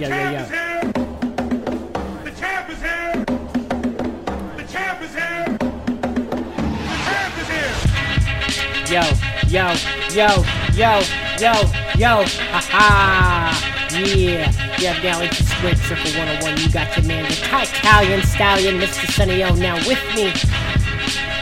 Yo, yo, yo. The champ is here. The champ is here. The champ is here. Yo, yo, yo, yo, yo, yo, ha ha! Yeah, yeah, now it's Square Circle 101. You got your man, the Italian Stallion, Mr. Sunny O. Now with me,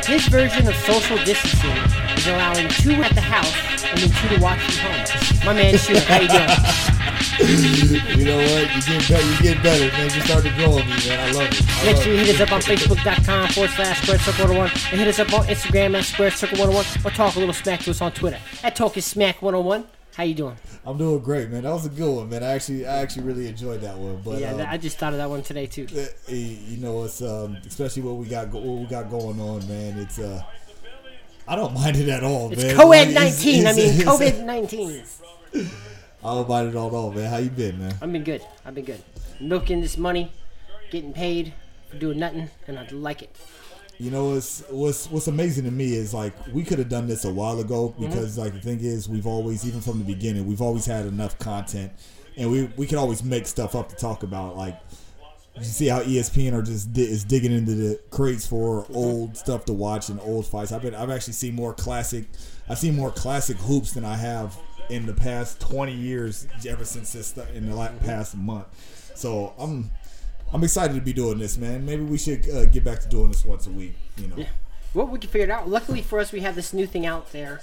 his version of social distancing is allowing two at the house and then two to watch from home. My man, Shoota, how you doing? You know what? You get better. You get better, man. You start to grow me, man. I love it. I Make love sure you it. hit us up on Facebook.com forward slash Square Circle 101 and hit us up on Instagram at Square Circle 101 or talk a little smack to us on Twitter at Talking Smack 101. How you doing? I'm doing great, man. That was a good one, man. I actually, I actually really enjoyed that one. But Yeah, um, I just thought of that one today too. eh, eh, you know, it's um, especially what we got, what we got going on, man. It's uh, I don't mind it at all, It's man. COVID Like, nineteen. I mean COVID nineteen. I don't mind it all, man. How you been, man? I've been good. I've been good. Milking this money, getting paid for doing nothing, and I like it. You know, what's what's what's amazing to me is like we could have done this a while ago Mm-hmm. because like the thing is we've always even from the beginning we've always had enough content and we we can always make stuff up to talk about like you see how ESPN are just di- is digging into the crates for Mm-hmm. old stuff to watch and old fights. I've been I've actually seen more classic I've seen more classic hoops than I have in the past 20 years ever since this in the past month. So I'm I'm excited to be doing this, man. Maybe we should uh, get back to doing this once a week. You know. Well, we can figure it out. Luckily for us, we have this new thing out there.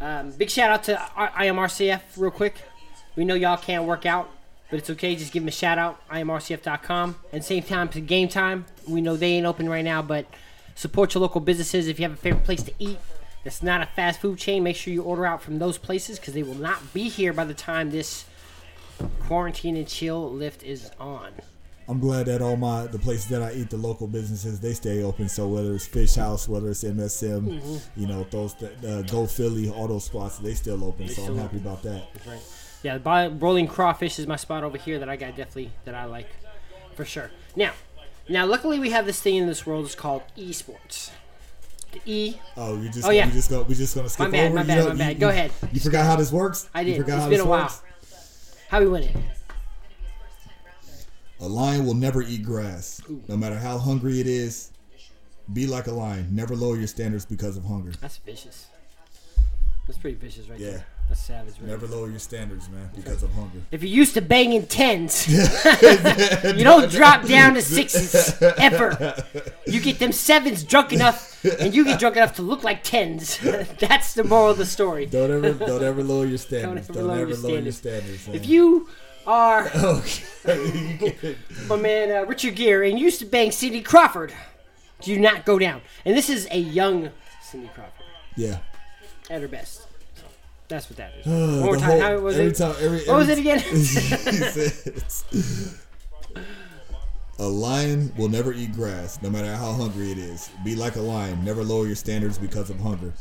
Um, big shout out to IMRCF real quick. We know y'all can't work out, but it's okay. Just give them a shout out. IMRCF.com. And same time to game time. We know they ain't open right now, but support your local businesses. If you have a favorite place to eat that's not a fast food chain, make sure you order out from those places because they will not be here by the time this quarantine and chill lift is on. I'm glad that all my the places that I eat, the local businesses, they stay open. So whether it's Fish House, whether it's MSM, Mm-hmm. you know, those uh, Go Philly, all those spots, they still open. so I'm still happy about that. Right. Yeah, the Rolling Crawfish is my spot over here that I got definitely that I like for sure. Now, now luckily we have this thing in this world. It's called esports. The E. Oh, you just Oh, yeah. we just go we just gonna skip My bad, over. my You bad, know, my you- bad. you- Go ahead. You forgot how this works. I You did. forgot It's how been a while. works? How we win it? A lion will never eat grass, no matter how hungry it is. Be like a lion. Never lower your standards because of hunger. That's vicious. That's pretty vicious right Yeah. there. That's savage. Right? Never lower your standards, man, because of hunger. If you're used to banging tens, you don't drop down to sixes ever. You get them sevens drunk enough, and you get drunk enough to look like tens. That's the moral of the story. Don't ever, don't ever lower your standards. ever Don't, lower ever your lower your standards. standards. man. If you are okay. my man uh, Richard Gere and used to bang Cindy Crawford, do not go down. And this is a young Cindy Crawford yeah. at her best. That's what that is. One more time. whole- How was every it? time, every, What was it again? Says, a lion will never eat grass, no matter how hungry it is. Be like a lion. Never lower your standards because of hunger.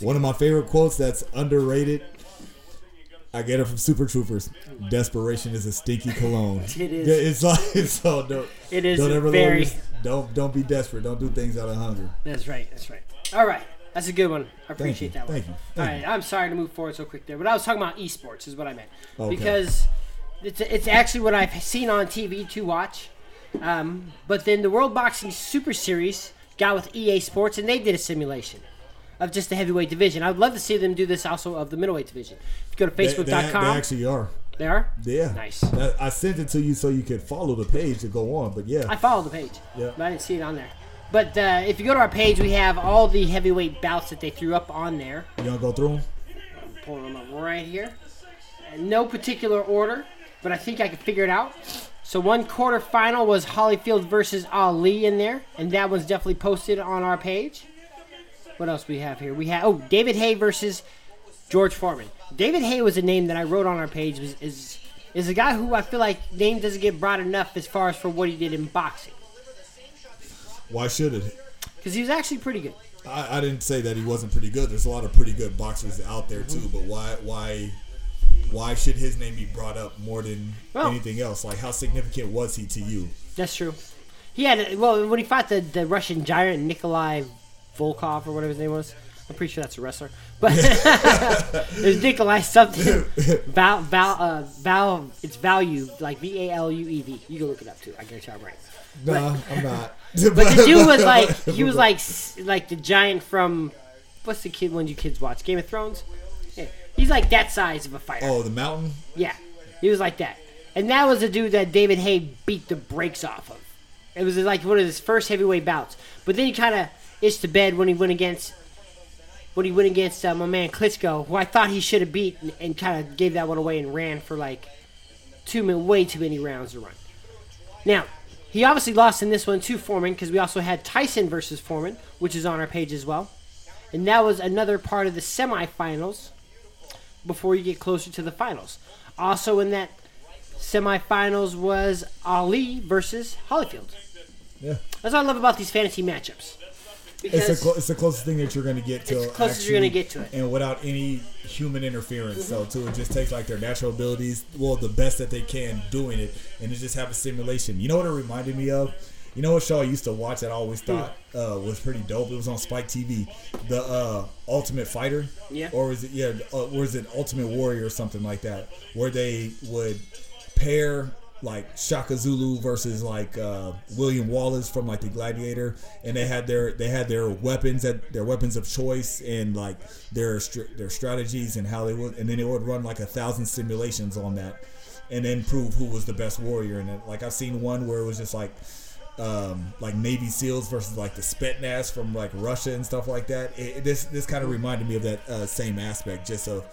One of my favorite quotes that's underrated. I get it from Super Troopers. Desperation is a stinky cologne. It is. Yeah, It's like it's so don't. It is Don't ever very- lower your, don't don't be desperate. Don't do things out of hunger. That's right. That's right. All right. That's a good one. I appreciate that one. Thank you. All Thank right. you. I'm sorry to move forward so quick there, but I was talking about esports, is what I meant. Okay. Because it's, it's actually what I've seen on TV to watch. Um, but then the World Boxing Super Series got with EA Sports, and they did a simulation of just the heavyweight division. I would love to see them do this also of the middleweight division. If you go to They, they, Facebook.com, they actually are. they are. Yeah. Nice. I sent it to you so you could follow the page to go on. But yeah. I followed the page, Yeah. but I didn't see it on there. But uh, if you go to our page, we have all the heavyweight bouts that they threw up on there. You gonna go through them? I'm pulling them up right here. In no particular order, but I think I can figure it out. So one quarterfinal was Holyfield versus Ali in there, and that one's definitely posted on our page. What else we have here? We have oh David Haye versus George Foreman. David Haye was a name that I wrote on our page. Was, is is a guy who I feel like name doesn't get brought enough as far as for what he did in boxing Why should it? because he was actually pretty good. I, I didn't say that he wasn't pretty good. There's a lot of pretty good boxers out there too. But why why why should his name be brought up more than Well- anything else? Like how significant was he to you? That's true. He had well when he fought the, the Russian giant Nikolai Volkov or whatever his name was. I'm pretty sure that's a wrestler. But there's Nikolai something. Val, Val, uh, Val, it's value, like V A L U E V. You can look it up too. I guarantee I'm right. Nah, I'm not. But the dude was like, he was like, like the giant from, what's the kid when you kids watch Game of Thrones? Yeah. He's like that size of a fighter. oh, the mountain. Yeah, he was like that, and that was the dude that David Haye beat the brakes off of. It was like one of his first heavyweight bouts, but then he kind of itched to bed when he went against when he went against uh, my man Klitschko, who I thought he should have beat, and, and kind of gave that one away and ran for like two min- way too many rounds to run. Now he obviously lost in this one to Foreman because we also had Tyson versus Foreman, which is on our page as well, and that was another part of the semifinals before you get closer to the finals. Also in that semifinals was Ali versus Holyfield. Yeah. That's what I love about these fantasy matchups. Because It's the, it's the closest thing that you're going to get to It's closest you're gonna get to it. and without any human interference. So too, it just takes like their natural abilities, well, the best that they can doing it, and it just have a simulation. You know what it reminded me of? You know what show I used to watch that I always thought uh, was pretty dope? It was on Spike TV, the uh, Ultimate Fighter, Yeah. or is it yeah, uh, or is it Ultimate Warrior or something like that, where they would pair like Shaka Zulu versus like uh, William Wallace from like the Gladiator, and they had their they had their weapons at their weapons of choice and like their their strategies and how they would, and then they would run like a thousand simulations on that, and then prove who was the best warrior. And it, like I've seen one where it was just like. Um, like Navy SEALs versus like the Spetsnaz from like Russia and stuff like that. It, it- this this kind of reminded me of that uh, same aspect, just of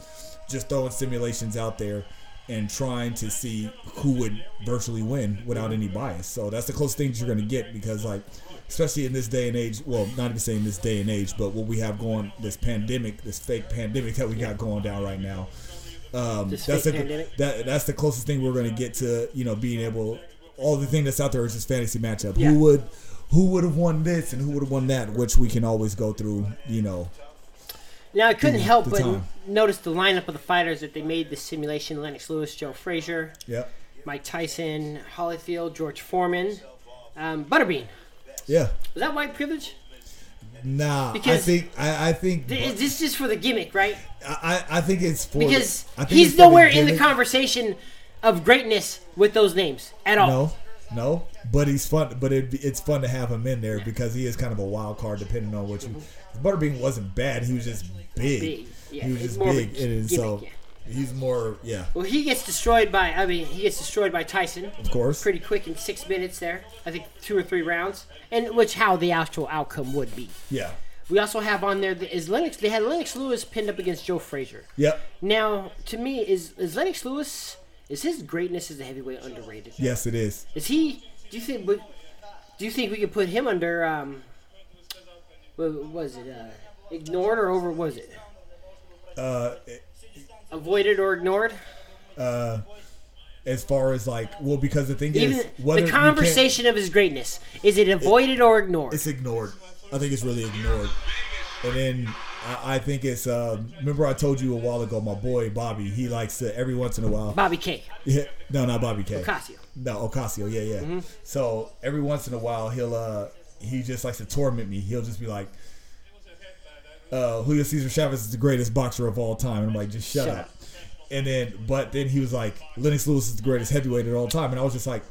just throwing simulations out there and trying to see who would virtually win without any bias. So that's the closest things you're going to get because, like, especially in this day and age. Well, not even saying this day and age, but what we have going, this pandemic, this fake pandemic that we got going down right now. Um, that's the pandemic? that that's the closest thing we're going to get to you know being able. All the thing that's out there is just fantasy matchup. Yeah. Who would who would have won this and who would have won that, which we can always go through. You know, Now I couldn't help but time. notice the lineup of the fighters that they made the simulation: Lennox Lewis, Joe Frazier, yeah, Mike Tyson, Holyfield, George Foreman, um, Butterbean. yeah. Was that white privilege? Nah, because I think I, I think Th- Is this just for the gimmick, right? I, I think it's for Because he's nowhere in the conversation of greatness with those names at all. No, no, but he's fun. But it, it's fun to have him in there because he is kind of a wild card depending on what you. Butterbean wasn't bad. He was just big. Big, yeah, he was just more of a big, and so gimmick, he's more. Yeah, Well, he gets destroyed by. I mean, he gets destroyed by Tyson. of course. pretty quick in six minutes there. I think two or three rounds, and which how the actual outcome would be. Yeah. We also have on there the, is Lennox. They had Lennox Lewis pinned up against Joe Frazier. Yep. Now, to me, is is Lennox Lewis is his greatness as a heavyweight underrated? Yes, it is. Is he? Do you think? Do you think we could put him under? Um, what was it? Uh, ignored or over? Was it Uh, avoided or ignored? uh, as far as like, well, because the thing Even is, the conversation of his greatness is it avoided or ignored? it's ignored. I think it's really ignored. And then I, I think it's. Uh, remember, I told you a while ago, my boy Bobby. He likes to every once in a while. Bobby K. Yeah, no, not Bobby K. Ocasio. No, Ocasio. Yeah, yeah. Mm-hmm. So every once in a while, he'll uh, he just likes to torment me. He'll just be like, uh, Julio Cesar Chavez is the greatest boxer of all time. And I'm like, just shut, Shut up. up. And then, but then he was like, Lennox Lewis is the greatest heavyweight of all time. And I was just like,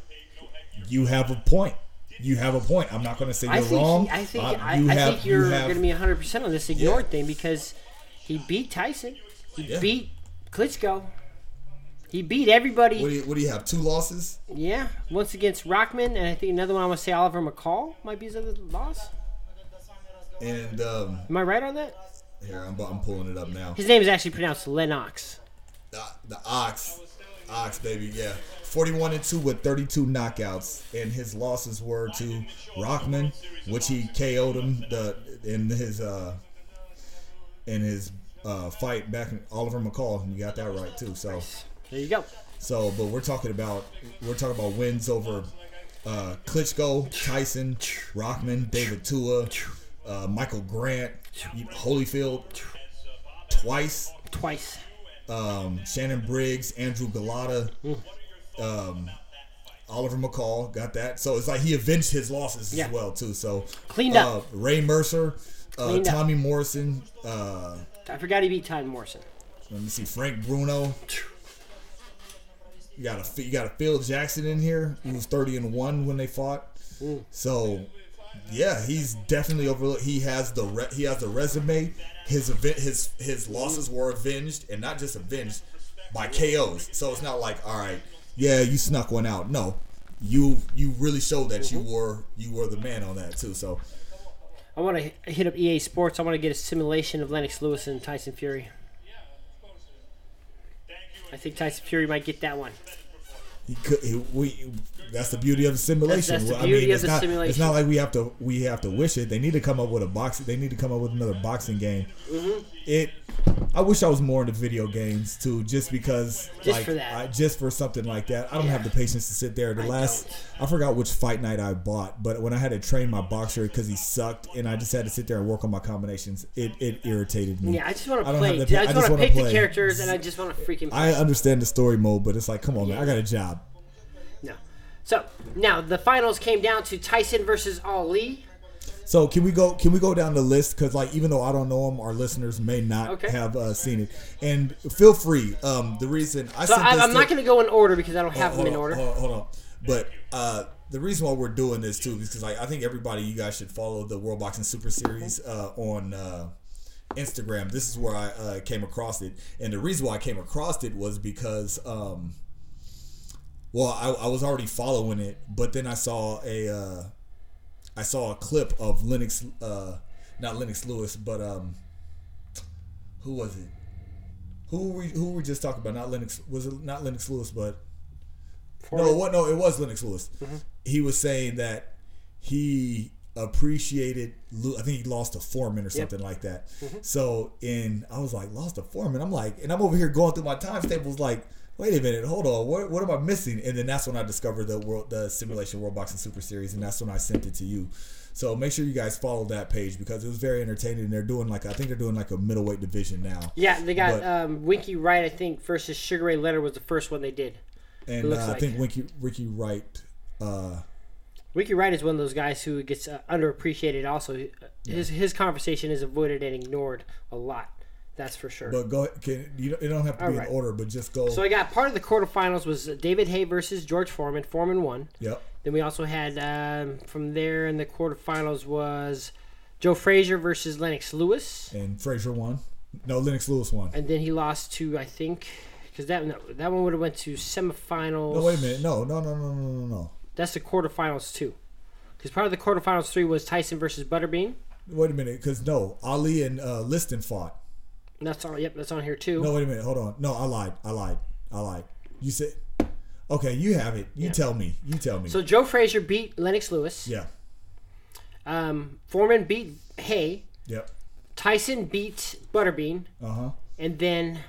you have a point. You have a point. I'm not going to say you're I think wrong. I think Uh, I, you I have- think you you're have- going to be 100 percent on this ignored Yeah. thing because he beat Tyson, he Yeah. beat Klitschko, he beat everybody. What do, you, what do you have? Two losses? yeah, once against Rahman, and I think another one I want to say Oliver McCall might be his other loss. And um, Am I right on that? here, I'm, I'm pulling it up now. His name is actually pronounced Lennox. The, the Ox, Ox baby, yeah. 41 and 2 with 32 knockouts, and his losses were to Rahman, which he KO'd him the in his uh in his uh fight back in Oliver McCall, and you got that right too. So There you go. so, but we're talking about we're talking about wins over uh, Klitschko, Tyson, Rahman, David Tua, uh, Michael Grant, Holyfield, twice Twice. um, Shannon Briggs, Andrew Golota, um, Oliver McCall got that. So it's like he avenged his losses Yeah. as well too. So Cleaned uh, up. Ray Mercer, Uh, Cleaned up. Tommy Morrison. Uh, I forgot he beat Tommy Morrison. let me see. Frank Bruno. You got a you got a Phil Jackson in here who was thirty and one when they fought. Mm. So, yeah, he's definitely overlooked. He has the re- he has the resume. His event his his losses were avenged, and not just avenged by KOs. So it's not like all right, yeah, you snuck one out. No, you you really showed that you mm-hmm. were you were the man on that too. So I want to hit up EA Sports. I want to get a simulation of Lennox Lewis and Tyson Fury. I think Tyson Fury might get that one. He could. He, we. That's the beauty of the simulation. That's- that's the beauty of it's the not, It's not like we have to. We have to wish it. They need to come up with a box. They need to come up with another boxing game. Mm-hmm. It. I wish I was more into video games too, just because. Just like, for that. I, just for something like that. I don't have the patience to sit there. The I last. I forgot which fight night I bought, but when I had to train my boxer because he sucked, and I just had to sit there and work on my combinations, it, it irritated me. Yeah, I just want to play. have dude. the- I I just want to pick the characters, and I just want to freaking. I understand the story mode, but it's like, come on, man, I got a job. So now the finals came down to Tyson versus Ali. So can we go? Can we go down the list? Because like, even though I don't know them, our listeners may not Okay. have uh, seen it. And feel free. Um, the reason I So sent I, this I'm to- not going to go in order because I don't have hold them in on, order. Hold on, hold on. But uh, the reason why we're doing this too is because like I think everybody, you guys should follow the World Boxing Super Series uh, on uh, Instagram. This is where I uh, came across it, and the reason why I came across it was because. Um, well, I, I was already following it, but then I saw a uh, I saw a clip of Lennox, uh, not Lennox Lewis, but um, who was it? Who were we, who were we just talking about? Not Lennox. Was it not Lennox Lewis? But no, what? No, it was Lennox Lewis. He was saying that he appreciated. I think he lost a Foreman or something like that. So, in I was like, lost a Foreman. I'm like, and I'm over here going through my times tables, like, wait a minute, hold on, what, what am I missing? And then that's when I discovered the world, the simulation World Boxing Super Series, and that's when I sent it to you. So make sure you guys follow that page because it was very entertaining. And they're doing like I think they're doing like a middleweight division now. Yeah, they got But- um, Winky Wright, I think, versus Sugar Ray Leonard was the first one they did. And uh, I like. think Winky Ricky Wright. Uh, Ricky Wright is one of those guys who gets uh, underappreciated. Also, his his conversation is avoided and ignored a lot. That's for sure. but go can you don't, you don't have to be Alright. in order, but just go. so I got part of the quarterfinals was David Haye versus George Foreman. Foreman won. yep. Then we also had um, from there in the quarterfinals was Joe Frazier versus Lennox Lewis, And Frazier won. No, Lennox Lewis won. and then he lost to I think because that no, that one would have went to semifinals. No, wait a minute. No, no, no, no, no, no, no. That's the quarterfinals too. Because part of the quarterfinals three was Tyson versus Butterbean. Wait a minute, because no, Ali and uh, Liston fought. That's on. Yep, that's on here too. No, wait a minute. Hold on. No, I lied. I lied. I lied. You said. Okay, you have it. You tell me. You tell me. So Joe Frazier beat Lennox Lewis. yeah. Um, Foreman beat Haye. Yep. Tyson beat Butterbean, Uh huh. and then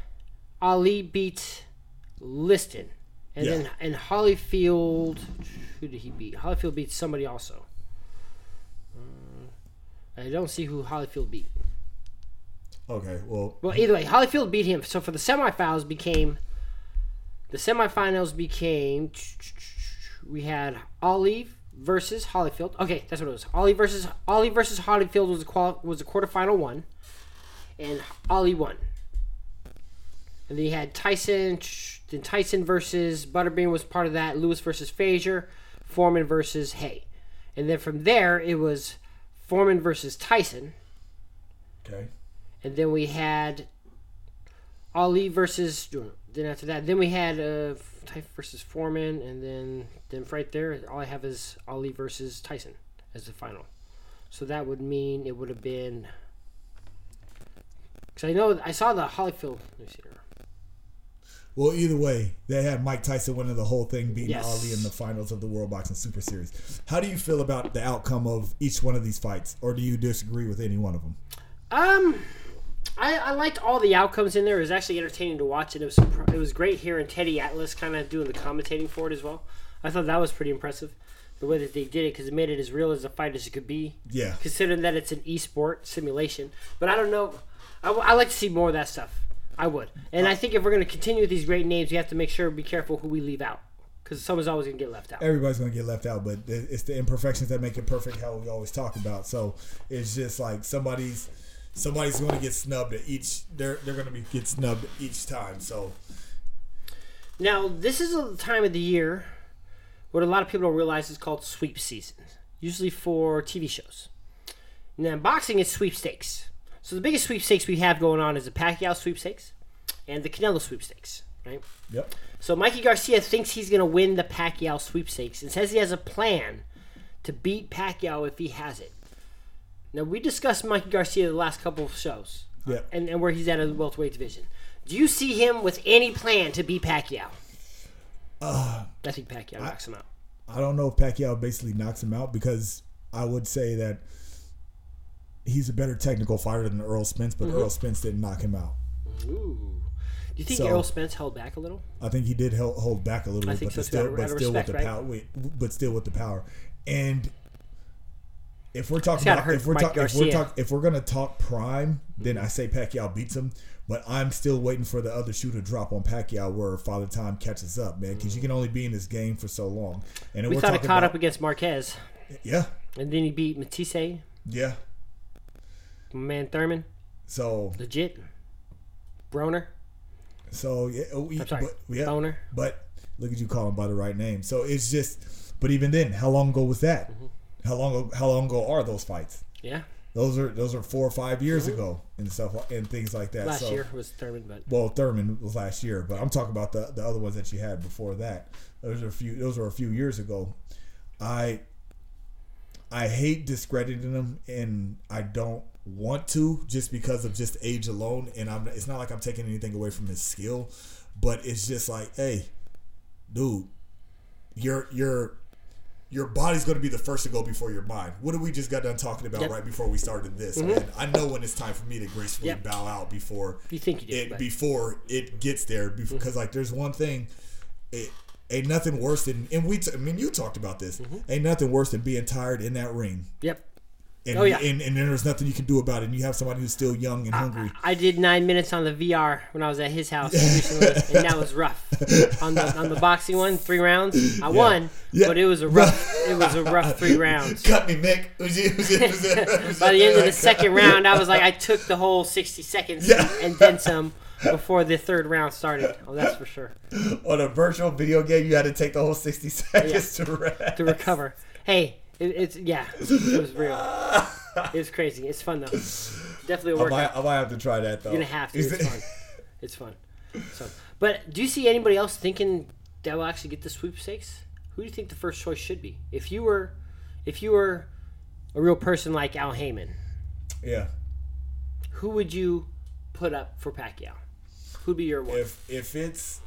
Ali beat Liston, and Yeah. then and Holyfield. Who did he beat? Holyfield beat somebody also. Uh, I don't see who Holyfield beat. Okay. Well. Well, either way, Holyfield beat him. So for the semifinals became the semifinals became we had Ali versus Holyfield. Okay, that's what it was. Ali versus Ali versus Holyfield was a qual was the quarterfinal one, and Ali won. And then you had Tyson. Then Tyson versus Butterbean was part of that. Lewis versus Frazier, Foreman versus Haye, and then from there it was Foreman versus Tyson. Okay. And then we had Ali versus. Then after that, then we had uh, Tyson versus Foreman, and then then right there, all I have is Ali versus Tyson as the final. So that would mean it would have been. Because I know I saw the Holyfield. Let me see here. Well, either way, they had Mike Tyson winning the whole thing, beating Yes. Ali in the finals of the World Boxing Super Series. How do you feel about the outcome of each one of these fights, or do you disagree with any one of them? Um, I, I liked all the outcomes in there. It was actually entertaining to watch, and it was it was great hearing Teddy Atlas kind of doing the commentating for it as well. I thought that was pretty impressive, the way that they did it, because it made it as real as a fight as it could be. Yeah. Considering that it's an esport simulation, but I don't know. I, w- I like to see more of that stuff. I would, and I think if we're going to continue with these great names, we have to make sure be careful who we leave out. because someone's always gonna get left out. everybody's gonna get left out, but it's the imperfections that make it perfect. How we always talk about. So it's just like somebody's somebody's gonna get snubbed at each. They're they're gonna be get snubbed each time. So Now, this is a time of the year what a lot of people don't realize is called sweep season, usually for TV shows. Now, boxing is sweepstakes. So the biggest sweepstakes we have going on is the Pacquiao sweepstakes and the Canelo sweepstakes, right? yep. So Mikey Garcia thinks he's going to win the Pacquiao sweepstakes and says he has a plan to beat Pacquiao if he has it. Now, we discussed Mikey Garcia the last couple of shows Yeah. and, and where he's at in the welterweight division. Do you see him with any plan to beat Pacquiao? I think Pacquiao knocks him out. I don't know if Pacquiao basically knocks him out because I would say that he's a better technical fighter than Errol Spence, but Mm-hmm. Errol Spence didn't knock him out. Ooh. Do you think So- Errol Spence held back a little? I think he did hold, hold back a little bit, but so, still, but still respect, with the right? power. But still with the power. And if we're talking about if we're talking if we're talk, if we're gonna talk prime, then I say Pacquiao beats him. But I'm still waiting for the other shoe to drop on Pacquiao, where Father Time catches up, man, because you can only be in this game for so long. And We thought it caught about, up against Marquez, yeah, and then he beat Matthysse, yeah. my man Thurman, So legit. Broner, So yeah, oh, I'm sorry, but, yeah, Boner. but look at you calling by the right name. So it's just, but even then, how long ago was that? Mm-hmm. How long? How long ago are those fights? Yeah, Those are those are four or five years ago and stuff and things like that. Mm-hmm. last so, year was Thurman, but Well, Thurman was last year, but I'm talking about the the other ones that you had before that. Those are a few. Those were a few years ago. I I hate discrediting them, and I don't want to just because of just age alone. And I'm. It's not like I'm taking anything away from his skill, but it's just like, hey, dude, your your your body's going to be the first to go before your mind. What did we just got done talking about Yep. Mm-hmm. right before we started this? Man, I know when it's time for me to gracefully Yep. bow out before you think you it but before it gets there because like there's one thing it ain't nothing worse than and we t- I mean you talked about this ain't nothing worse than being tired in that ring yep. And, Oh, yeah. and and there's nothing you can do about it and you have somebody who's still young and hungry I did nine minutes on the VR when I was at his house recently, and that was rough. On the on the boxing one, three rounds, I won, Yeah. but it was a rough it was a rough three rounds. cut me Mick Was it- was it- was it- By the end of the uh, second round, I was like, I took the whole sixty seconds Yeah. and then some before the third round started. Oh, that's for sure. on a virtual video game you had to take the whole 60 seconds to rest To recover. Hey, it, it's yeah, it was real. It was crazy. It's fun though. Definitely a I workout. might, I might have to try that though You're gonna have to. It's fun. It's fun. So, but do you see anybody else thinking that will actually get the sweepstakes? Who do you think the first choice should be? If you were, if you were a real person like Al Haymon, yeah who would you put up for Pacquiao? Who'd be your one? if if it's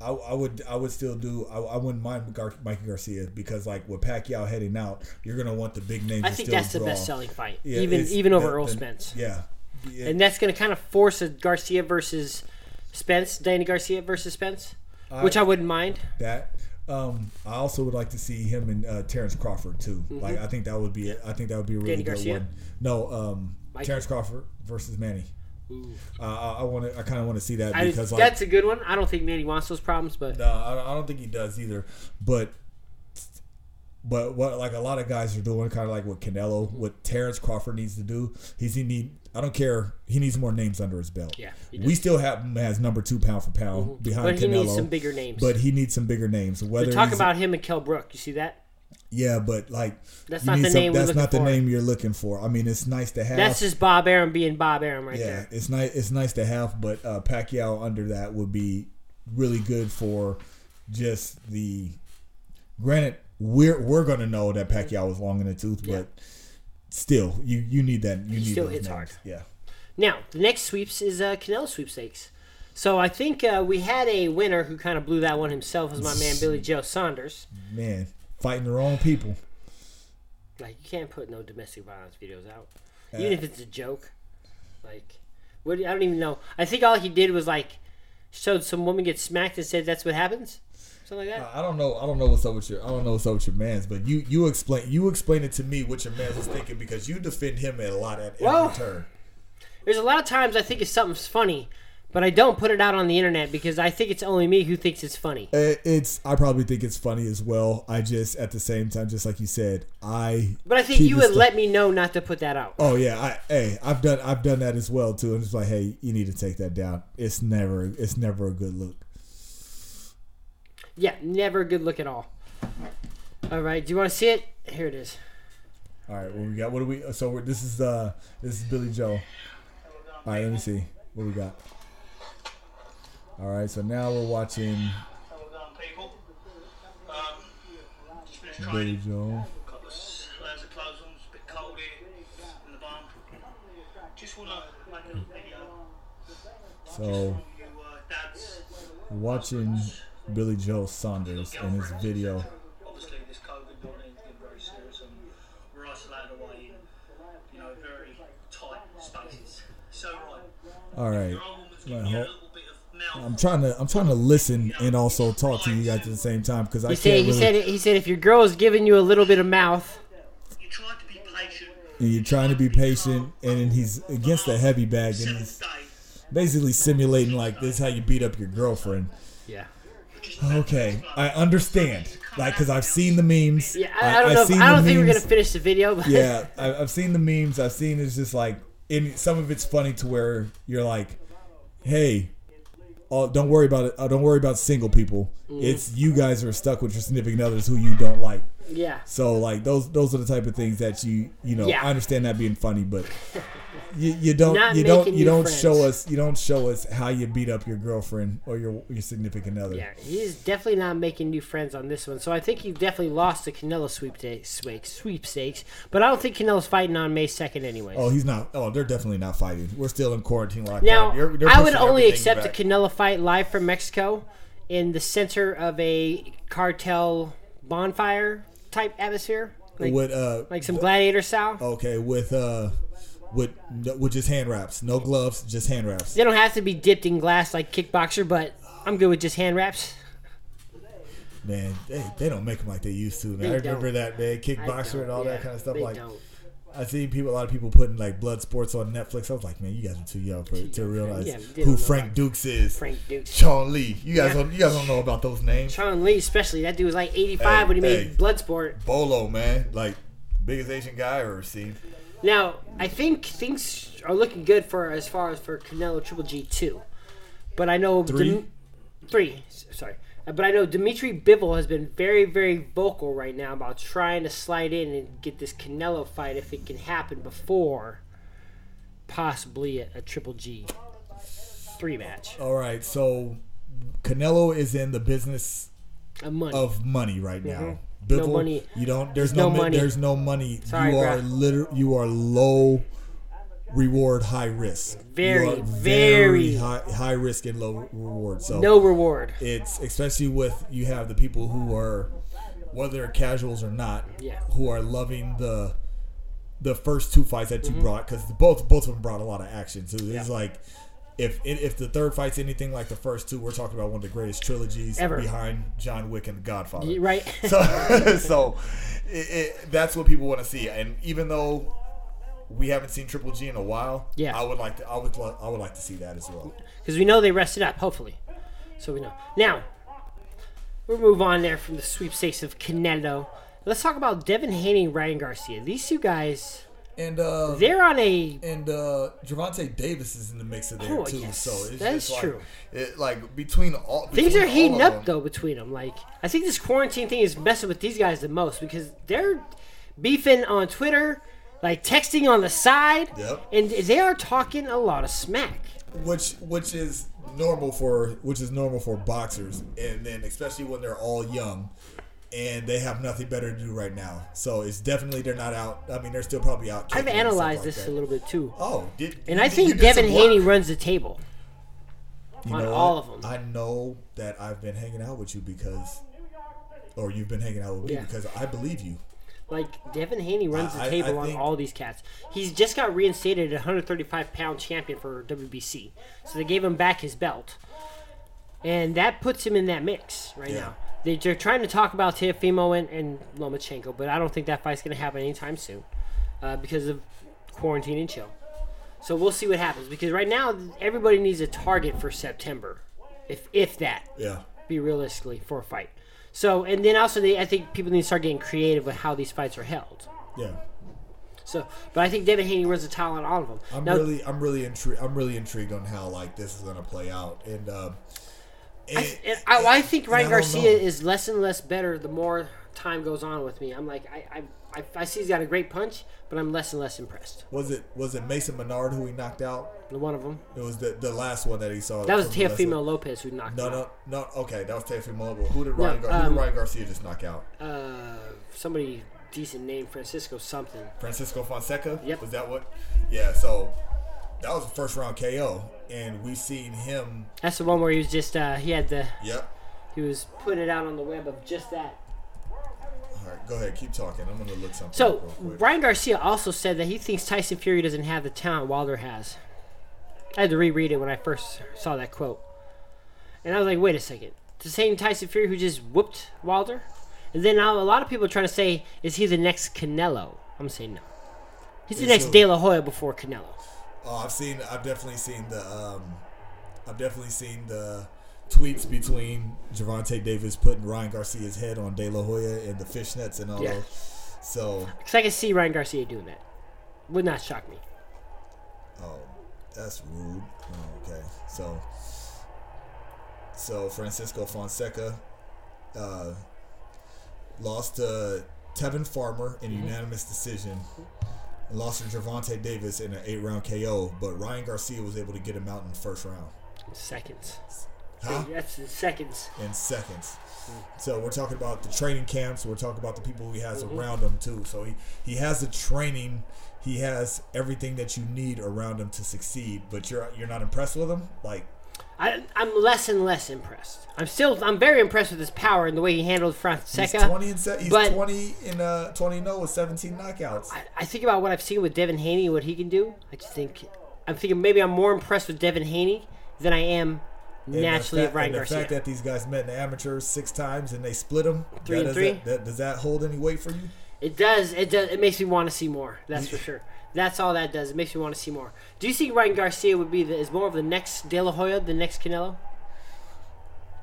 I, I would I would still do I, I wouldn't mind Gar- Mikey Garcia because like with Pacquiao heading out you're gonna want the big names I to think still that's the draw. best selling fight, Yeah, even even over the- Errol the- Spence. yeah Yeah, And that's going to kind of force a Garcia versus Spence, Danny Garcia versus Spence, which I wouldn't mind. that um I also would like to see him and uh, Terrence Crawford too like I think that would be I think that would be a really Danny good Garcia? one no um Mikey? Terrence Crawford versus Manny uh, I, I want to I kind of want to see that I, because like that's a good one. I don't think Manny wants those problems, but No, I I don't think he does either. But but what like a lot of guys are doing, kind of like what Canelo, what Terrence Crawford needs to do, he's he need. I don't care. He needs more names under his belt. Yeah, we still have him as number two pound for pound behind but he Canelo. needs some bigger names. But he needs some bigger names. Whether We're about him and Kell Brook. You see that? Yeah, but like That's not the name That's not the for. name you're looking for. I mean, it's nice to have. That's just Bob Arum being Bob Arum right yeah, there. Yeah, it's nice. It's nice to have, but uh, Pacquiao under that would be really good for just the. Granted, we're we're gonna know that Pacquiao was long in the tooth, Yeah. but still, you you need that. You need still hits names. hard. Yeah, Now the next sweeps is uh, Canelo sweepstakes. So I think uh, we had a winner who kind of blew that one himself. Was my man Billy Joe Saunders. man, fighting the wrong people. Like you can't put no domestic violence videos out, even if it's a joke. Like, what? I don't even know. I think all he did was like showed some woman get smacked and said that's what happens, something like that. Uh, I don't know. I don't know what's up with your. I don't know what's up with your man's, but you you explain you explain it to me what your man's was thinking because you defend him a lot at every Well, turn. There's a lot of times I think if something's funny, but I don't put it out on the internet because I think it's only me who thinks it's funny. Uh, It's I probably think it's funny as well. I just at the same time, just like you said, I. But I think you would stuff- let me know not to put that out. Oh yeah, I hey, I've done I've done that as well too. I'm just like, hey, you need to take that down. It's never it's never a good look. Yeah, never a good look at all. All right, do you want to see it? Here it is. All right, what we got? What do we? So we're, this is uh this is Billy Joe. All right, let me see what we got. All right, so now we're watching people? Um, just finished Billy training. Joe. Got the s- layers of clothes on. It's a bit cold here in the barn. Just want to make a little video. So watching Billy Joe Saunders and his video. obviously this COVID-19 is very serious and we're isolated away in, you know, very tight spaces. So, right, All right, I'm trying to I'm trying to listen and also talk to you guys at the same time because I He can't said, he really. said, he said, if your girl is giving you a little bit of mouth, You try to be patient. and you're trying to be patient, and he's against the heavy bag, and he's basically simulating like this is how you beat up your girlfriend. yeah, Okay, I understand. Like, cause I've seen the memes. yeah. I, I don't know. If, I don't think we're gonna finish the video. But Yeah, I, I've seen the memes. I've seen it's just like, and some of it's funny to where you're like, hey, oh, don't worry about it. Uh, don't worry about single people. Mm. It's you guys are stuck with your significant others who you don't like. Yeah. So like those those are the type of things that you you know Yeah. I understand that being funny, but you, you don't Not you don't you don't friends. show us you don't show us how you beat up your girlfriend or your your significant other. Yeah, he's definitely not making new friends on this one. So I think he definitely lost the Canelo sweepstakes, sweepstakes. But I don't think Canelo's fighting on May second, anyways. Oh, he's not. Oh, they're definitely not fighting. We're still in quarantine lockdown. now You're- they're I would only accept back. a Canelo fight live from Mexico, in the center of a cartel bonfire type atmosphere, like, with uh like some gladiator style. okay with uh with with just hand wraps, no gloves, just hand wraps. They don't have to be dipped in glass like kickboxer, but I'm good with just hand wraps. Man, they, they don't make them like they used to. Man. They I remember don't. that man kickboxer and all yeah, that kind of stuff. Like don't. I see people, a lot of people putting like blood sports on Netflix. I was like, man, you guys are too young for, to realize Yeah, who Frank Dux is. Frank Dux. Sean Lee. You guys Yeah. don't you guys don't know about those names. Sean Lee, especially that dude was like 85 Hey, when he made hey. Bloodsport. Bolo, man, like biggest Asian guy I ever seen. Now, I think things are looking good for as far as for Canelo Triple G two, but I know Three? Three. Uh, but I know Dimitri Bivol has been very, very vocal right now about trying to slide in and get this Canelo fight if it can happen before possibly a, a Triple G three match. All right, so Canelo is in the business A money. of money right now. Mm-hmm. No Bivol, money. You don't. There's no no, mi- money. There's no money. Sorry, you are bruh. liter- You are low reward, high risk. Very, You very- high, high risk and low reward. So no reward. it's especially with you have the people who are whether they're casuals or not Yeah. who are loving the the first two fights that you Mm-hmm. brought because both both of them brought a lot of action so it's Yeah. like if if the third fight's anything like the first two we're talking about one of the greatest trilogies Ever. behind John Wick and The Godfather Right? so so it, it, that's what people want to see and even though we haven't seen Triple G in a while Yeah. I would like to I would lo- I would like to see that as well because we know they rested up. Hopefully, so we know. Now we'll move on there from the sweepstakes of Canelo. Let's talk about Devin Haney and Ryan Garcia. These two guys, and uh they're on a and uh Gervonta Davis is in the mix of there Oh, too. yes. So it's That just is like, true. It, like between all things between are heating up them- though between them. Like I think this quarantine thing is messing with these guys the most because they're beefing on Twitter, like texting on the side, Yep. and they are talking a lot of smack. which which is normal for which is normal for boxers, and then especially when they're all young. And they have nothing better to do right now, so it's definitely they're not out. I mean, they're still probably out. I've analyzed like this that. a little bit too, Oh, did and you I think Devin Haney runs the table. You on know all what? of them. I know that I've been hanging out with you because, or you've been hanging out with me Yeah. because I believe you. Like Devin Haney runs the I- I- table I on all these cats. He's just got reinstated at 135 pound champion for WBC, so they gave him back his belt, and that puts him in that mix right Yeah. now. They, they're trying to talk about Teofimo and, and Lomachenko, but I don't think that fight's going to happen anytime soon uh, because of quarantine and chill. So we'll see what happens because right now everybody needs a target for September, if if that Yeah. be realistically for a fight. So and then also they, I think people need to start getting creative with how these fights are held. Yeah. So, but I think Devin Haney runs the towel on all of them. I'm Now, really, I'm really intrigued. I'm really intrigued on how like this is gonna play out, and um, it- and I, I think Ryan I Garcia know. is less and less better the more time goes on with me. I'm like, I, I, I, I see he's got a great punch, but I'm less and less impressed. Was it was it Mason Menard who he knocked out? The one of them. It was the the last one that he saw. That was Teofimo. Lopez who knocked No, him no, no. Okay, that was Teofimo. But Who did Ryan? Gar- who um, did Ryan Garcia just knock out? Uh, somebody decent name, Francisco something. Francisco Fonseca. Yep. Was that what? Yeah. So that was the first round KO, and we seen him. That's the one where he was just uh, he had the Yep. he was putting it out on the web of just that. All right, go ahead. Keep talking. I'm gonna look something. So up real quick. Ryan Garcia also said that he thinks Tyson Fury doesn't have the talent Wilder has. I had to reread it when I first saw that quote, and I was like, "Wait a second, it's the same Tyson Fury who just whooped Wilder?" And then now a lot of people are trying to say, "Is he the next Canelo?" I'm saying no. He's the Yeah, next so- De La Hoya before Canelo. Oh, I've seen. I've definitely seen the. Um, I've definitely seen the tweets between Gervonta Davis putting Ryan Garcia's head on De La Hoya and the fishnets and all Yeah. those. So, Because I can see Ryan Garcia doing that. Would not shock me. That's rude. Oh, okay, so, so Francisco Fonseca uh, lost to Tevin Farmer in a unanimous decision. And lost to Gervonta Davis in an eight-round KO, but Ryan Garcia was able to get him out in the first round. Seconds. Huh? That's in seconds. in seconds. So we're talking about the training camps. We're talking about the people he has Mm-hmm. around him too. So he he has the training. He has everything that you need around him to succeed. But you're you're not impressed with him. Like I, I'm less and less impressed. I'm still, I'm very impressed with his power and the way he handled he's Fonseca. twenty and se- he's twenty in uh twenty no with seventeen knockouts. I, I think about what I've seen with Devin Haney, what he can do. I just think, I'm thinking maybe I'm more impressed with Devin Haney than I am And the naturally fact- Ryan and the fact that these guys met in the amateurs six times and they split them. Three that, and does three? That, that, does that hold any weight for you? It does. It does. It makes me want to see more. That's for sure. That's all that does. It makes me want to see more. Do you think Ryan Garcia would be the, is more of the next De La Hoya, the next Canelo,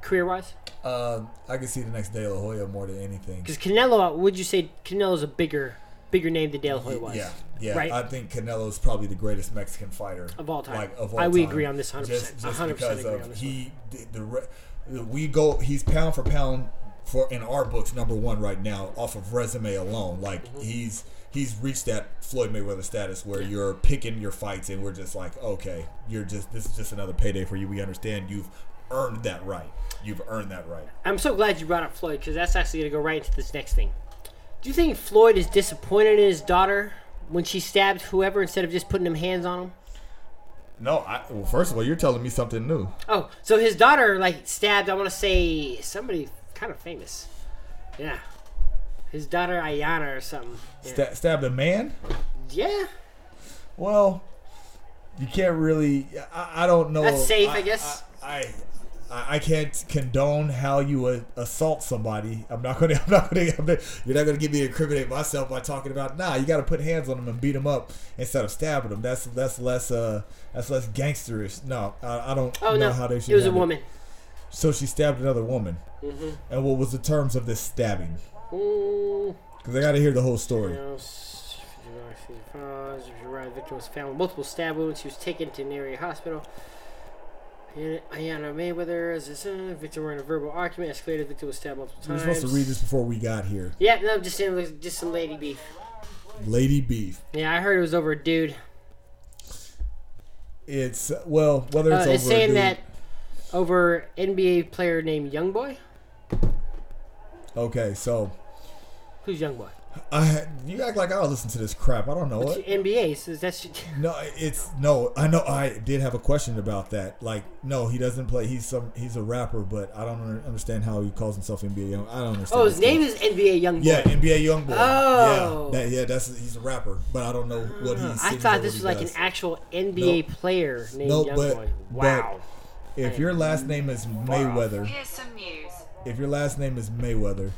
career wise? Uh, I can see the next De La Hoya more than anything. Because Canelo, would you say Canelo's a bigger, bigger name than De La Hoya was? Yeah, yeah. Right. I think Canelo's probably the greatest Mexican fighter Of all time. Like of all I- we agree on this 100%. Just, just 100% because agree on this he the, the we go he's pound for pound for in our books number one right now off of resume alone. Like Mm-hmm. he's he's reached that Floyd Mayweather status where you're picking your fights and we're just like okay, you're just this is just another payday for you. We understand you've earned that right. You've earned that right. I'm so glad you brought up Floyd because that's actually going to go right into this next thing. Do you think Floyd is disappointed in his daughter when she stabbed whoever instead of just putting them hands on him? No, I, well, first of all, you're telling me something new. Oh, so his daughter like stabbed. I want to say somebody kind of famous. Yeah, his daughter Iyanna or something. Yeah. Sta- stabbed a man. yeah. Well, you can't really. I, I don't know. That's safe, I guess. I, I, can't condone how you assault somebody. I'm not gonna. I'm not gonna. I'm not, you're not gonna get me to incriminate myself by talking about. Nah, you got to put hands on them and beat them up instead of stabbing them. That's that's less. Uh, that's less gangsterish. No, I, I don't Oh know no, how they should. it was a woman. So she stabbed another woman. Mm-hmm. And what was the terms of this stabbing? Mm, Because I got to hear the whole story. The victim was found with multiple stab wounds. She was taken to an area hospital. And Iyanna Mayweather, is son, victim were in a verbal argument, escalated. Victim was stabbed multiple We were times. supposed to read this before we got here. Yeah, no, just saying, just some lady beef. Lady Beef. Yeah, I heard it was over a dude. It's well, whether Uh, it's it's over. saying that over NBA player named Youngboy. Okay, so Who's Youngboy? I you act like I don't listen to this crap. I don't know It's it. NBA. So that's No, it's no. I know. I did have a question about that. Like, no, he doesn't play. He's some. He's a rapper, but I don't understand how he calls himself NBA Young. I don't understand. oh, his name stuff. is NBA Youngboy. Yeah, NBA Young Boy. Oh. yeah, that, yeah. That's he's a rapper, but I don't know what he's. I thought this was like an actual NBA player named No, Youngboy. but- wow. If your last name is Mayweather, Here's some news. if your last name is Mayweather,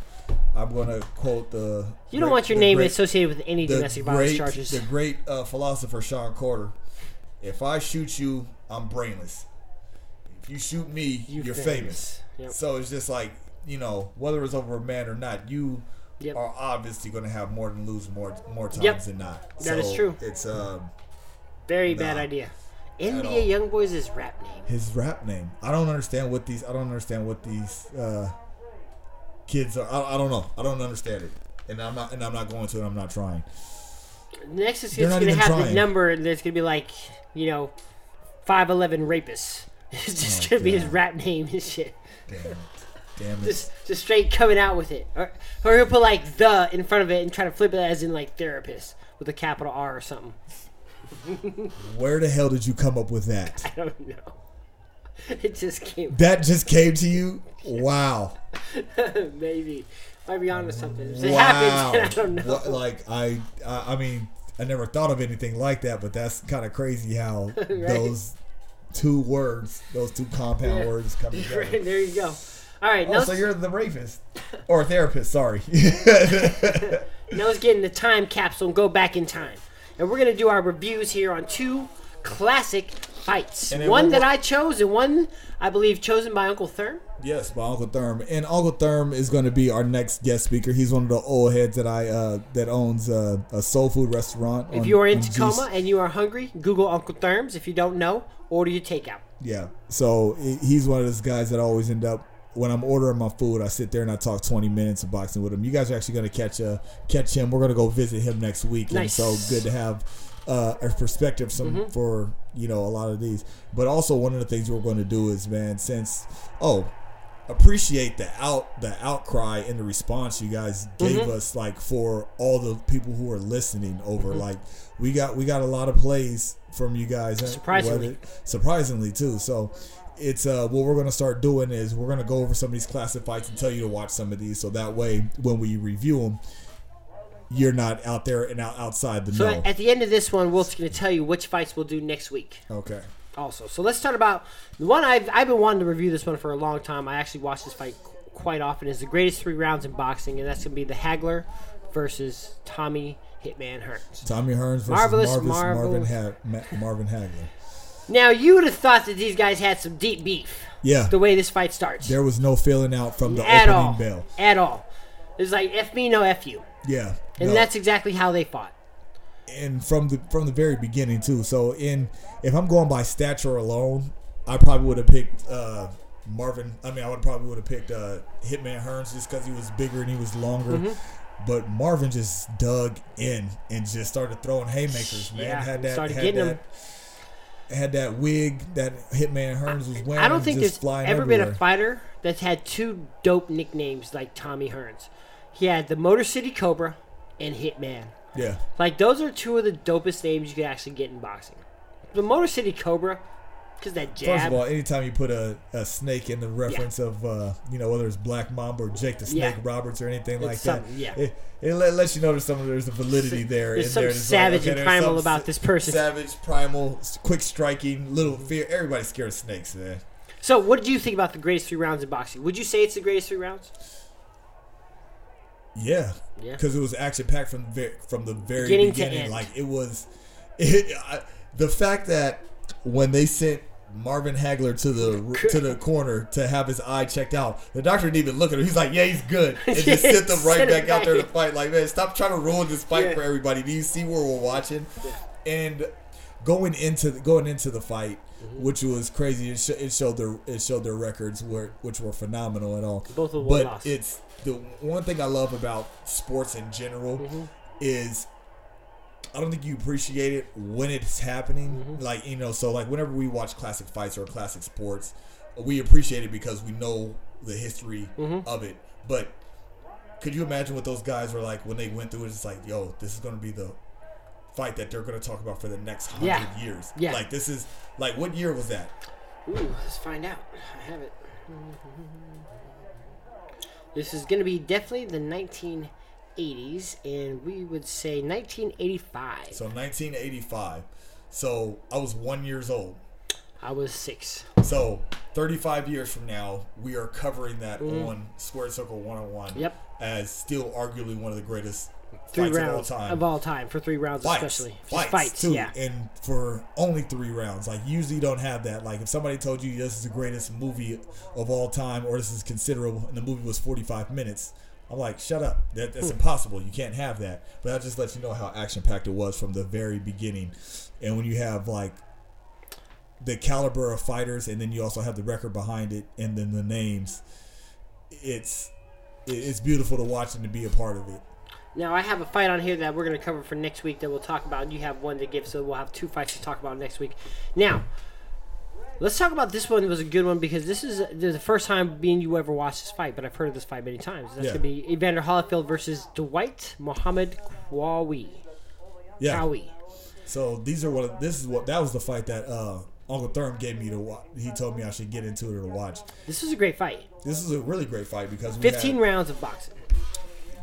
I'm gonna quote the. you don't great- want your name great- associated with any domestic violence great, charges. The great uh, philosopher Shawn Carter. if I shoot you, I'm brainless. If you shoot me, You you're famous. famous. Yep. So it's just like you know, whether it's over a man or not, you Yep. are obviously going to have more than lose more more times Yep. than not. That is So true. It's um Very bad idea. NBA YoungBoy's his rap name. his rap name. I don't understand what these. I don't understand what these uh, kids are. I, I don't know. I don't understand it, and I'm not. And I'm not going to. And I'm not trying. Next is it's gonna have the number and there's gonna be like, you know, five eleven rapists. It's just Oh, gonna be his rap name and shit. Damn it. Damn it. Just just straight coming out with it. Or or he'll put like the in front of it and try to flip it as in like therapist with a capital R or something. Where the hell did you come up with that? I don't know. It just came That just came to you. Wow. maybe. Might be onto something. If it wow. happens, I don't know. Like I, I, mean, I never thought of anything like that, but that's kind of crazy how those two words, those two compound Yeah. words, come together. there you go. All right, Oh, so you're the rapist or therapist? Sorry. now let's get in the time capsule and go back in time. And we're gonna do our reviews here on two classic fights. One that I chose and one I believe chosen by Uncle Thurm. yes, by Uncle Therm, and Uncle Therm is going to be our next guest speaker. He's one of the old heads that I uh, that owns uh, a soul food restaurant. If on- you are in Tacoma and you are hungry, Google Uncle Therms. If you don't know, order your takeout. Yeah. So he's one of those guys that always end up when I'm ordering my food, I sit there and I talk 20 minutes of boxing with him. You guys are actually going to catch uh, catch him. We're going to go visit him next week, Nice. and so good to have uh, a perspective some for you know a lot of these. But also one of the things we're going to do is man, since oh appreciate the out the outcry and the response you guys gave us like for all the people who are listening over like we got we got a lot of plays from you guys Surprisingly. whether- surprisingly too. So it's uh what we're gonna start doing is we're gonna go over some of these classic fights and tell you to watch some of these. So that way when we review them you're not out there and out outside the So know at the end of this one, Wilt's going to tell you which fights we'll do next week. okay Also, so let's talk about the one I've I've been wanting to review this one for a long time. I actually watch this fight quite often. Is the greatest three rounds in boxing, and that's going to be the Hagler versus Tommy Hitman Hearns. Tommy Hearns versus Marvelous, Marvis, Marvin, marvelous. ha- Ma- Marvin Hagler Now you would have thought that these guys had some deep beef. yeah The way this fight starts, there was no filling out from the at opening all, bell at all. It's like f me, no f you, yeah and no. that's exactly how they fought. and from the from the very beginning too. So in if I'm going by stature alone, I probably would have picked uh, Marvin. I mean, I would probably would have picked uh, Hitman Hearns just because he was bigger and he was longer. Mm-hmm. But Marvin just dug in and just started throwing haymakers. Man, Yeah, had that started had getting that, had that wig that Hitman Hearns was wearing. I don't think there's ever been a fighter that's had two dope nicknames like Tommy Hearns. He had the Motor City Cobra and Hitman. Yeah, Like those are two of the dopest names you could actually get in boxing. The Motor City Cobra, because that jab. First of all, anytime you put a, a snake in the reference of, uh, you know, whether it's Black Mamba or Jake the Snake Yeah. Roberts or anything like that, yeah. it, it lets you know there's some there's a validity there. there's in some there. It's savage and primal about this person. Savage, primal, quick striking, little fear. Everybody's scared of snakes, man. so, what did you think about the greatest three rounds in boxing? Would you say it's the greatest three rounds? Yeah, Yeah. because it was action packed from ve- from the very Beginning beginning. Like it was, it, I, the fact that when they sent Marvin Hagler to the to the corner to have his eye checked out, the doctor didn't even look at him. He's like, "Yeah, he's good," and just sent them right back out there to fight. Like, man, stop trying to ruin this fight Yeah. for everybody. Do you see where we're watching? And going into going into the fight. Mm-hmm. Which was crazy. It, sh- it showed their it showed their records were which were phenomenal and all. Both one but it's the one thing I love about sports in general Mm-hmm. is I don't think you appreciate it when it's happening. Mm-hmm. Like you know, so like whenever we watch classic fights or classic sports, we appreciate it because we know the history Mm-hmm. of it. But could you imagine what those guys were like when they went through it? It's like, yo, this is going to be the fight that they're going to talk about for the next hundred Yeah. years. Yeah. Like this is like what year was that? Ooh, let's find out. I have it. This is going to be definitely the 1980s, and we would say 1985. So 1985. So I was one years old. I was six. So 35 years from now, we are covering that on Square Circle 101 Mm-hmm. Yep. as still arguably one of the greatest Three fights rounds of all time. of all time for three rounds, fights, especially fights, fights. too, yeah. and for only three rounds. Like usually you don't have that. Like if somebody told you this is the greatest movie of all time, or this is considerable, and the movie was 45 minutes. I'm like, shut up. That, that's hmm. impossible. You can't have that. But that just lets you know how action packed it was from the very beginning. And when you have like the caliber of fighters, and then you also have the record behind it, and then the names, it's it's beautiful to watch and to be a part of it. Now I have a fight on here that we're going to cover for next week that we'll talk about. You have one to give, so we'll have two fights to talk about next week. Now, let's talk about this one. It was a good one because this is the first time being you ever watched this fight, but I've heard of this fight many times. That's Yeah. going to be Evander Holyfield versus Dwight Mohammed Qawi. Yeah. Qawi. So these are what this is what that was the fight that uh, Uncle Thurm gave me to watch. He told me I should get into it or to watch. This is a great fight. This is a really great fight because we 15 had, rounds of boxing.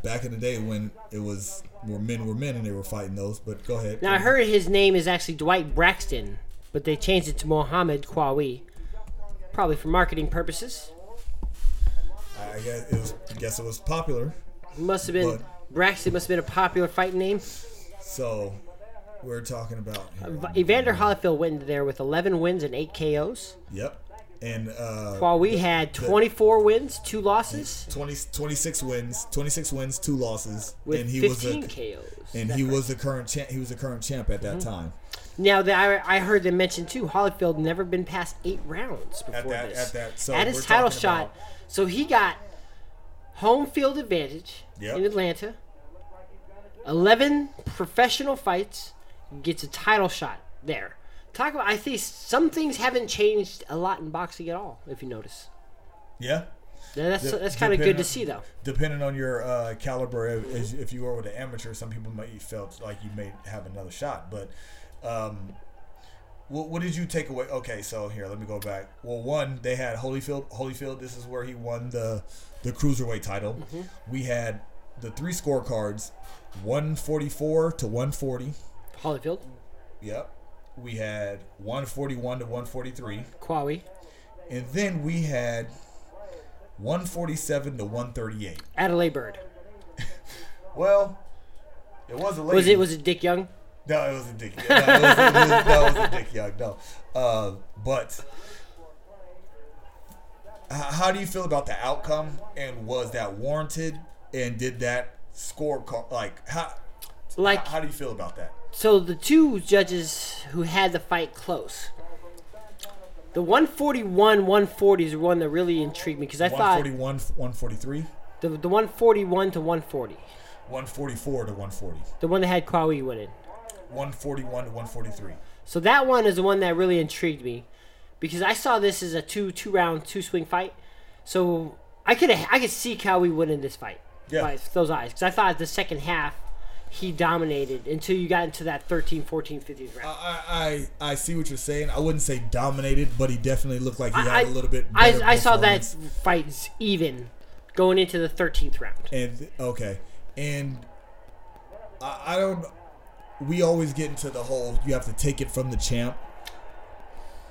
Back in the day when it was where men were men and they were fighting those. But go ahead. Now I heard his name is actually Dwight Braxton, but they changed it to Mohammed Qawi, probably for marketing purposes. I guess it was. I guess it was popular. Must have been Braxton. Must have been a popular fighting name. So we're talking about. Evander Holyfield went there with 11 wins and 8 KOs, Yep. And uh, while we had 24 wins, two losses, 20, 26 wins, 26 wins, two losses, with and he 15 was a KOs. and he was the current champ. He was the current champ at Mm-hmm. that time. Now that I, I heard them mention too, Holyfield never been past eight rounds before that- this. at that- so at his title shot, about- so he got home field advantage Yep. in Atlanta. 11 professional fights, gets a title shot there. Talk about. I think some things haven't changed a lot in boxing at all. If you notice, Yeah. Now, that's De- that's kind of good to see though. Depending on your uh, caliber, if, if you were with an amateur, some people might felt like you may have another shot. But um, what, what did you take away? Okay, so here, let me go back. Well, one, they had Holyfield. Holyfield, this is where he won the the cruiserweight title. Mm-hmm. We had the three scorecards, one forty four to one forty. Holyfield, Yep. We had one forty one to one forty three, Qawi, and then we had one forty seven to one thirty eight. Adelaide Bird. Well, it was a lady. Was it was it Dick Young? No, it was a dick. No, it was, it was, no, it was a dick young. No, uh, but how do you feel about the outcome? And was that warranted? And did that score car- like how? Like How do you feel about that? So the two judges who had the fight close. The 141 140 is the one that really intrigued me because I thought forty one, one forty three, the, the 141 to 140, one forty four to one forty, the one that had winning. one forty one to one forty three. So that one is the one that really intrigued me because I saw this as a two two round two swing fight. So I could I could see Cowie winning this fight Yeah. by those eyes because I thought the second half he dominated until you got into that 13, 14, 15 round. I, I I see what you're saying. I wouldn't say dominated, but he definitely looked like he had a little bit. I, I saw that fights even going into the 13th round. And okay, and I, I don't. We always get into the whole you have to take it from the champ.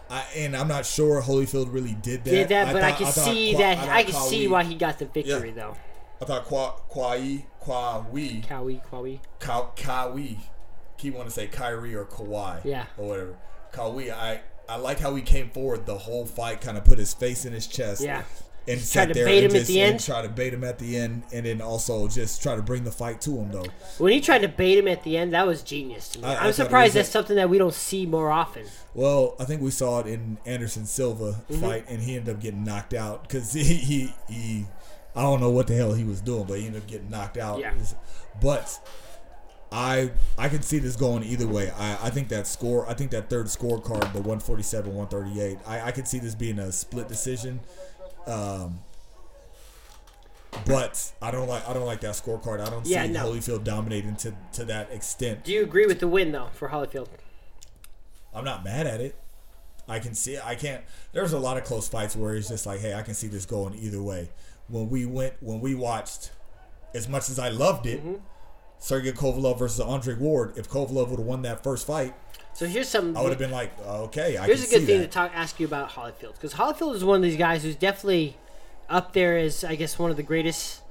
I, and I'm not sure Holyfield really did that. Did that, but I, can thought see that thought I can see why he got the victory Yeah. though. I thought Kwa Kwai Kwawi Cowie, Cowie. Ka, Kawi. Keep want to say Kyrie or Kawhi. Yeah. Or whatever. Kawi. I I like how he came forward the whole fight, kind of put his face in his chest. Yeah. And Tried sat to there bait and him at just, the and end. Try to bait him at the end, and then also just try to bring the fight to him though. When he tried to bait him at the end, that was genius to me. I- thought surprised that's something that we don't see more often. Well, I think we saw it in Anderson Silva Mm-hmm. fight, and he ended up getting knocked out because he, he he I don't know what the hell he was doing, but he ended up getting knocked out. Yeah. But I I can see this going either way. I, I think that score, I think that third scorecard, the 147, 138, I, I could see this being a split decision. Um, but I don't like I don't like that scorecard. I don't Yeah, see no. Holyfield dominating to to that extent. Do you agree with the win though for Holyfield? I'm not mad at it. I can see it. I can't there's a lot of close fights where it's just like, hey, I can see this going either way. When we went when we watched as much as I loved it, mm-hmm. Sergey Kovalev versus Andre Ward. If Kovalev would have won that first fight, So here's something. I would have been like, okay, I Here's a good thing that. to talk, ask you about Holyfield because Holyfield is one of these guys who's definitely up there as I guess one of the greatest,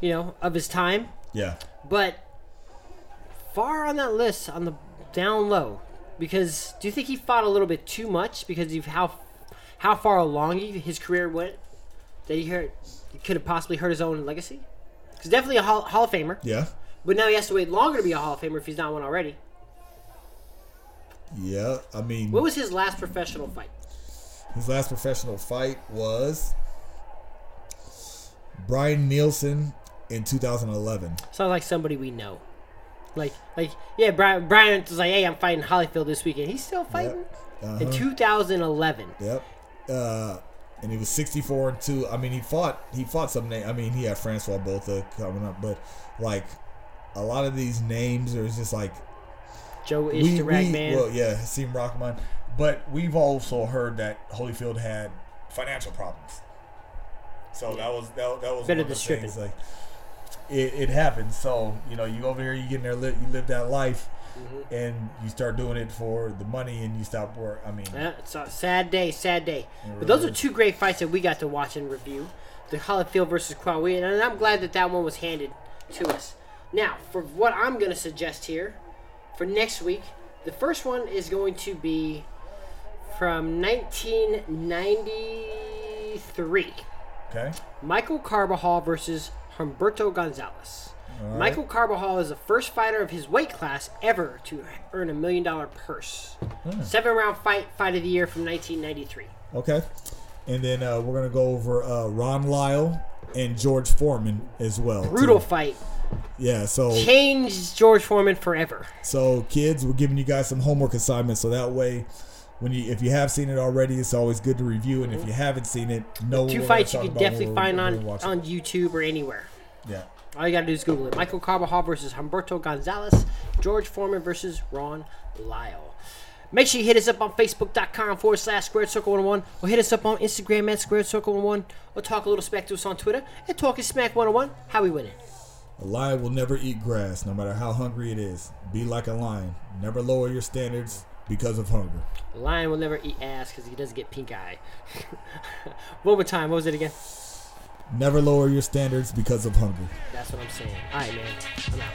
you know, of his time. yeah, But far on that list, on the down low, because do you think he fought a little bit too much because of how how far along he, his career went that he hurt he could have possibly hurt his own legacy? He's definitely a Hall, Hall of Famer, yeah, but now he has to wait longer to be a Hall of Famer if he's not one already. yeah. I mean, What was his last professional fight? his last professional fight was Brian Nielsen in 2011. Sounds like somebody we know. Like, like, yeah, Brian. Brian was like, "Hey, I'm fighting Holyfield this weekend. He's still fighting Uh-huh. in 2011. Yep. Uh, and he was 64 and 2. I mean, he fought he fought some name. I mean, he had Francois Botha coming up, but like a lot of these names are just like Joe is the rag we- man. well, yeah, Hasim Rahman. But we've also heard that Holyfield had financial problems. So that was that, that was Better one of the things. Like it, it happens. So you know, you go over here, you get in there, li- you live that life, Mm-hmm. and you start doing it for the money, and you stop work. I mean, Yeah, it's a sad day, sad day. It But those really are two great fights that we got to watch and review. The Holyfield versus Krawi, and I'm glad that that one was handed to us. Now, for what I'm going to suggest here for next week, the first one is going to be from 1993. okay, Michael Carbajal versus Humberto Gonzalez. Right. Michael Carbajal is the first fighter of his weight class ever to earn a million dollar purse. Hmm. Seven round fight, fight of the year from 1993. okay, and then uh, we're gonna go over uh, Ron Lyle and George Foreman as well. Brutal too. fight. Yeah. So Changed George Foreman forever. So, kids, we're giving you guys some homework assignments, so that way, when you if you have seen it already, it's always good to review, and if you haven't seen it, no. Two fights you can definitely find on, on YouTube or anywhere. Yeah, All you gotta do is Google it. Michael Carbajal versus Humberto Gonzalez. George Foreman versus Ron Lyle. Make sure you hit us up on Facebook.com forward slash Squared Circle 101 or hit us up on Instagram at Squared Circle 101 or talk a little smack to us on Twitter at Talking Smack 101. How we winning? a lion will never eat grass, no matter how hungry it is. Be like a lion. Never lower your standards because of hunger. A lion will never eat ass because he doesn't get pink eye. One more time. What was it again? Never lower your standards because of hunger. That's what I'm saying. All right, man. I'm out.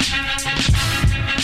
Thank you.